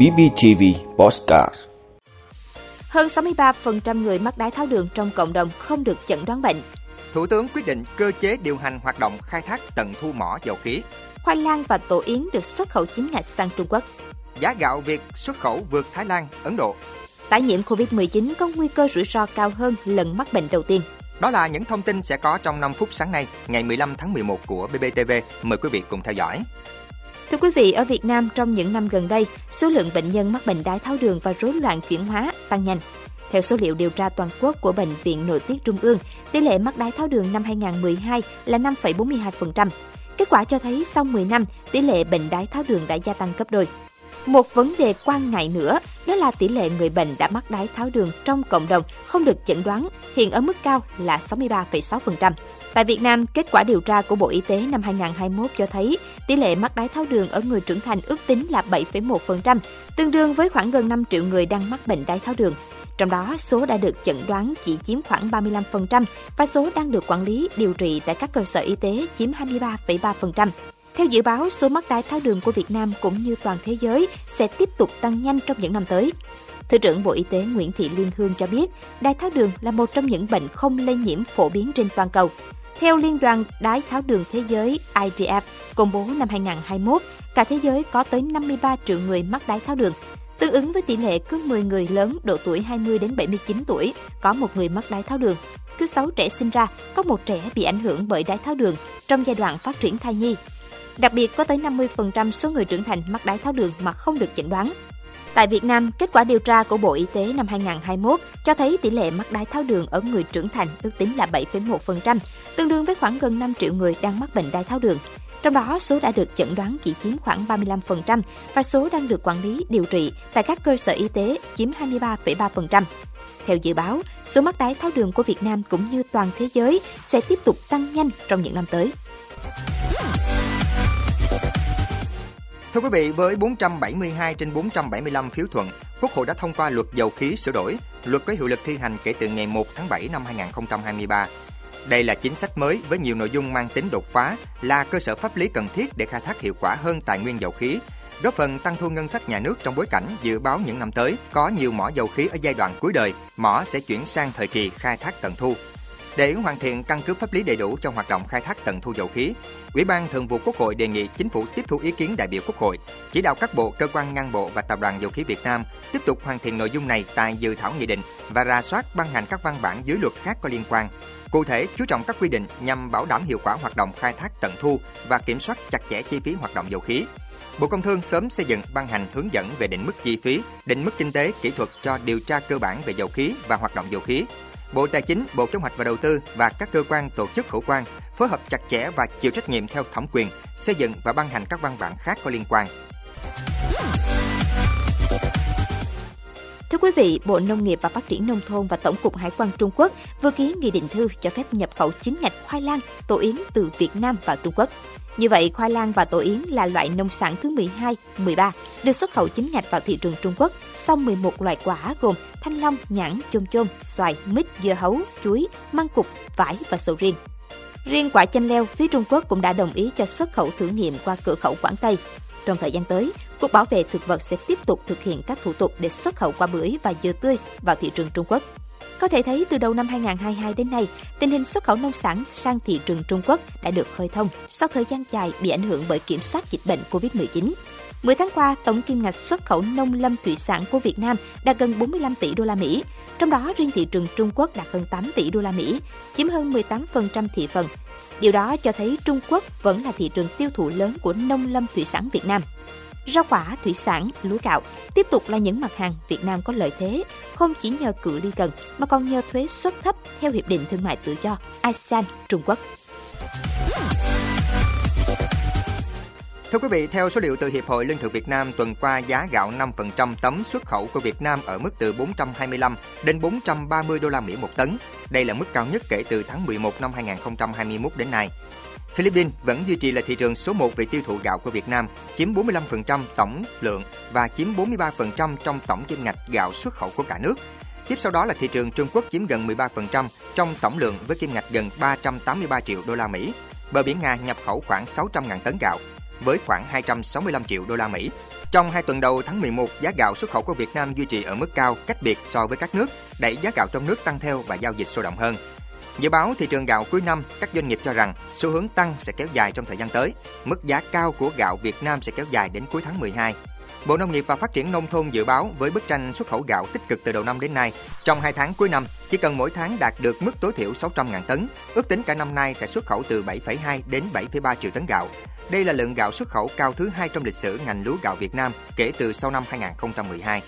BBTV Postcard Hơn 63% người mắc đái tháo đường trong cộng đồng không được chẩn đoán bệnh. Thủ tướng quyết định cơ chế điều hành hoạt động khai thác tận thu mỏ dầu khí. Khoai lang và tổ yến được xuất khẩu chính ngạch sang Trung Quốc. Giá gạo Việt xuất khẩu vượt Thái Lan, Ấn Độ. Tái nhiễm COVID-19 có nguy cơ rủi ro cao hơn lần mắc bệnh đầu tiên. Đó là những thông tin sẽ có trong 5 phút sáng nay, ngày 15 tháng 11 của BBTV. Mời quý vị cùng theo dõi. Thưa quý vị, ở Việt Nam trong những năm gần đây, số lượng bệnh nhân mắc bệnh đái tháo đường và rối loạn chuyển hóa tăng nhanh. Theo số liệu điều tra toàn quốc của Bệnh viện Nội tiết Trung ương, tỷ lệ mắc đái tháo đường năm 2012 là 5,42%. Kết quả cho thấy sau 10 năm, tỷ lệ bệnh đái tháo đường đã gia tăng gấp đôi. Một vấn đề quan ngại nữa đó là tỷ lệ người bệnh đã mắc đái tháo đường trong cộng đồng không được chẩn đoán, hiện ở mức cao là 63,6%. Tại Việt Nam, kết quả điều tra của Bộ Y tế năm 2021 cho thấy tỷ lệ mắc đái tháo đường ở người trưởng thành ước tính là 7,1%, tương đương với khoảng gần 5 triệu người đang mắc bệnh đái tháo đường. Trong đó, số đã được chẩn đoán chỉ chiếm khoảng 35% và số đang được quản lý điều trị tại các cơ sở y tế chiếm 23,3%. Theo dự báo, số mắc đái tháo đường của Việt Nam cũng như toàn thế giới sẽ tiếp tục tăng nhanh trong những năm tới. Thứ trưởng Bộ Y tế Nguyễn Thị Liên Hương cho biết, đái tháo đường là một trong những bệnh không lây nhiễm phổ biến trên toàn cầu. Theo Liên đoàn Đái tháo đường Thế giới IGF công bố năm 2021, cả thế giới có tới 53 triệu người mắc đái tháo đường, tương ứng với tỷ lệ cứ 10 người lớn độ tuổi 20 đến 79 tuổi có một người mắc đái tháo đường. Cứ 6 trẻ sinh ra có một trẻ bị ảnh hưởng bởi đái tháo đường trong giai đoạn phát triển thai nhi. Đặc biệt có tới 50% số người trưởng thành mắc đái tháo đường mà không được chẩn đoán. Tại Việt Nam, kết quả điều tra của Bộ Y tế năm 2021 cho thấy tỷ lệ mắc đái tháo đường ở người trưởng thành ước tính là 7,1%, tương đương với khoảng gần 5 triệu người đang mắc bệnh đái tháo đường. Trong đó, số đã được chẩn đoán chỉ chiếm khoảng 35% và số đang được quản lý điều trị tại các cơ sở y tế chiếm 23,3%. Theo dự báo, số mắc đái tháo đường của Việt Nam cũng như toàn thế giới sẽ tiếp tục tăng nhanh trong những năm tới. Thưa quý vị, với 472 trên 475 phiếu thuận, Quốc hội đã thông qua luật dầu khí sửa đổi, luật có hiệu lực thi hành kể từ ngày 1 tháng 7 năm 2023. Đây là chính sách mới với nhiều nội dung mang tính đột phá, là cơ sở pháp lý cần thiết để khai thác hiệu quả hơn tài nguyên dầu khí, góp phần tăng thu ngân sách nhà nước trong bối cảnh dự báo những năm tới có nhiều mỏ dầu khí ở giai đoạn cuối đời, mỏ sẽ chuyển sang thời kỳ khai thác tận thu. Để hoàn thiện căn cứ pháp lý đầy đủ cho hoạt động khai thác tận thu dầu khí, Ủy ban Thường vụ Quốc hội đề nghị Chính phủ tiếp thu ý kiến đại biểu Quốc hội, chỉ đạo các bộ, cơ quan ngang bộ và Tập đoàn Dầu khí Việt Nam tiếp tục hoàn thiện nội dung này tại dự thảo nghị định và ra soát ban hành các văn bản dưới luật khác có liên quan. Cụ thể, chú trọng các quy định nhằm bảo đảm hiệu quả hoạt động khai thác tận thu và kiểm soát chặt chẽ chi phí hoạt động dầu khí. Bộ Công Thương sớm xây dựng ban hành hướng dẫn về định mức chi phí, định mức kinh tế, kỹ thuật cho điều tra cơ bản về dầu khí và hoạt động dầu khí, Bộ Tài chính, Bộ Kế hoạch và Đầu tư và các cơ quan tổ chức hữu quan phối hợp chặt chẽ và chịu trách nhiệm theo thẩm quyền, xây dựng và ban hành các văn bản khác có liên quan. Thưa quý vị, Bộ Nông nghiệp và Phát triển Nông thôn và Tổng cục Hải quan Trung Quốc vừa ký nghị định thư cho phép nhập khẩu chính ngạch khoai lang, tổ yến từ Việt Nam vào Trung Quốc. Như vậy, khoai lang và tổ yến là loại nông sản thứ 12, 13 được xuất khẩu chính ngạch vào thị trường Trung Quốc sau 11 loại quả gồm thanh long, nhãn, chôm chôm, xoài, mít, dưa hấu, chuối, măng cục, vải và sầu riêng. Riêng quả chanh leo, phía Trung Quốc cũng đã đồng ý cho xuất khẩu thử nghiệm qua cửa khẩu Quảng Tây. Trong thời gian tới, Cục Bảo vệ Thực vật sẽ tiếp tục thực hiện các thủ tục để xuất khẩu quả bưởi và dừa tươi vào thị trường Trung Quốc. Có thể thấy từ đầu năm 2022 đến nay, tình hình xuất khẩu nông sản sang thị trường Trung Quốc đã được khơi thông sau thời gian dài bị ảnh hưởng bởi kiểm soát dịch bệnh COVID-19. 10 tháng qua, tổng kim ngạch xuất khẩu nông lâm thủy sản của Việt Nam đạt gần 45 tỷ đô la Mỹ, trong đó riêng thị trường Trung Quốc đạt hơn 8 tỷ đô la Mỹ, chiếm hơn 18% thị phần. Điều đó cho thấy Trung Quốc vẫn là thị trường tiêu thụ lớn của nông lâm thủy sản Việt Nam. Rau quả, thủy sản, lúa gạo tiếp tục là những mặt hàng Việt Nam có lợi thế, không chỉ nhờ cự ly gần mà còn nhờ thuế suất thấp theo Hiệp định Thương mại Tự do ASEAN Trung Quốc. Thưa quý vị, theo số liệu từ Hiệp hội Lương thực Việt Nam, tuần qua giá gạo 5% tấm xuất khẩu của Việt Nam ở mức từ 425 đến 430 đô la Mỹ một tấn. Đây là mức cao nhất kể từ tháng 11 năm 2021 đến nay. Philippines vẫn duy trì là thị trường số 1 về tiêu thụ gạo của Việt Nam, chiếm 45% tổng lượng và chiếm 43% trong tổng kim ngạch gạo xuất khẩu của cả nước. Tiếp sau đó là thị trường Trung Quốc chiếm gần 13% trong tổng lượng với kim ngạch gần 383 triệu đô la Mỹ. Bờ biển Nga nhập khẩu khoảng 600.000 tấn gạo. với khoảng 265 triệu đô la Mỹ. Trong hai tuần đầu tháng 11, giá gạo xuất khẩu của Việt Nam duy trì ở mức cao, cách biệt so với các nước, đẩy giá gạo trong nước tăng theo và giao dịch sôi động hơn. Dự báo thị trường gạo cuối năm, các doanh nghiệp cho rằng xu hướng tăng sẽ kéo dài trong thời gian tới. Mức giá cao của gạo Việt Nam sẽ kéo dài đến cuối tháng 12. Bộ Nông nghiệp và Phát triển Nông thôn dự báo với bức tranh xuất khẩu gạo tích cực từ đầu năm đến nay, trong 2 tháng cuối năm, chỉ cần mỗi tháng đạt được mức tối thiểu 600.000 tấn, ước tính cả năm nay sẽ xuất khẩu từ 7,2 đến 7,3 triệu tấn gạo. Đây là lượng gạo xuất khẩu cao thứ hai trong lịch sử ngành lúa gạo Việt Nam kể từ sau năm 2012.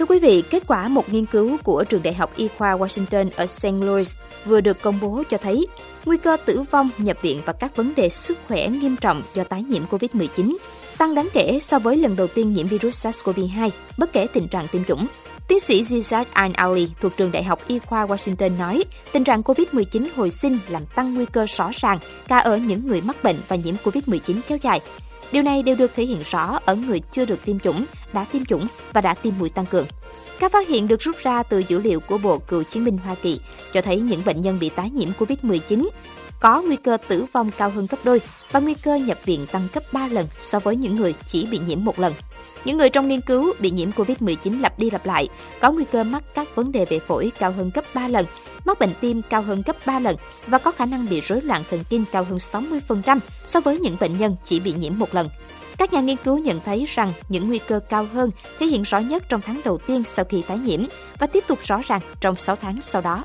Thưa quý vị, kết quả một nghiên cứu của trường đại học y khoa Washington ở St. Louis vừa được công bố cho thấy nguy cơ tử vong, nhập viện và các vấn đề sức khỏe nghiêm trọng do tái nhiễm COVID-19 tăng đáng kể so với lần đầu tiên nhiễm virus SARS-CoV-2, bất kể tình trạng tiêm chủng. Tiến sĩ Zizad Al-Ali thuộc trường Đại học Y khoa Washington nói, tình trạng COVID-19 hồi sinh làm tăng nguy cơ rõ ràng cả ở những người mắc bệnh và nhiễm COVID-19 kéo dài. Điều này đều được thể hiện rõ ở người chưa được tiêm chủng, đã tiêm chủng và đã tiêm mũi tăng cường. Các phát hiện được rút ra từ dữ liệu của Bộ Cựu chiến binh Hoa Kỳ cho thấy những bệnh nhân bị tái nhiễm COVID-19 có nguy cơ tử vong cao hơn gấp đôi và nguy cơ nhập viện tăng gấp 3 lần so với những người chỉ bị nhiễm một lần. Những người trong nghiên cứu bị nhiễm COVID-19 lặp đi lặp lại có nguy cơ mắc các vấn đề về phổi cao hơn gấp 3 lần, mắc bệnh tim cao hơn gấp 3 lần và có khả năng bị rối loạn thần kinh cao hơn 60% so với những bệnh nhân chỉ bị nhiễm một lần. Các nhà nghiên cứu nhận thấy rằng những nguy cơ cao hơn thể hiện rõ nhất trong tháng đầu tiên sau khi tái nhiễm và tiếp tục rõ ràng trong 6 tháng sau đó.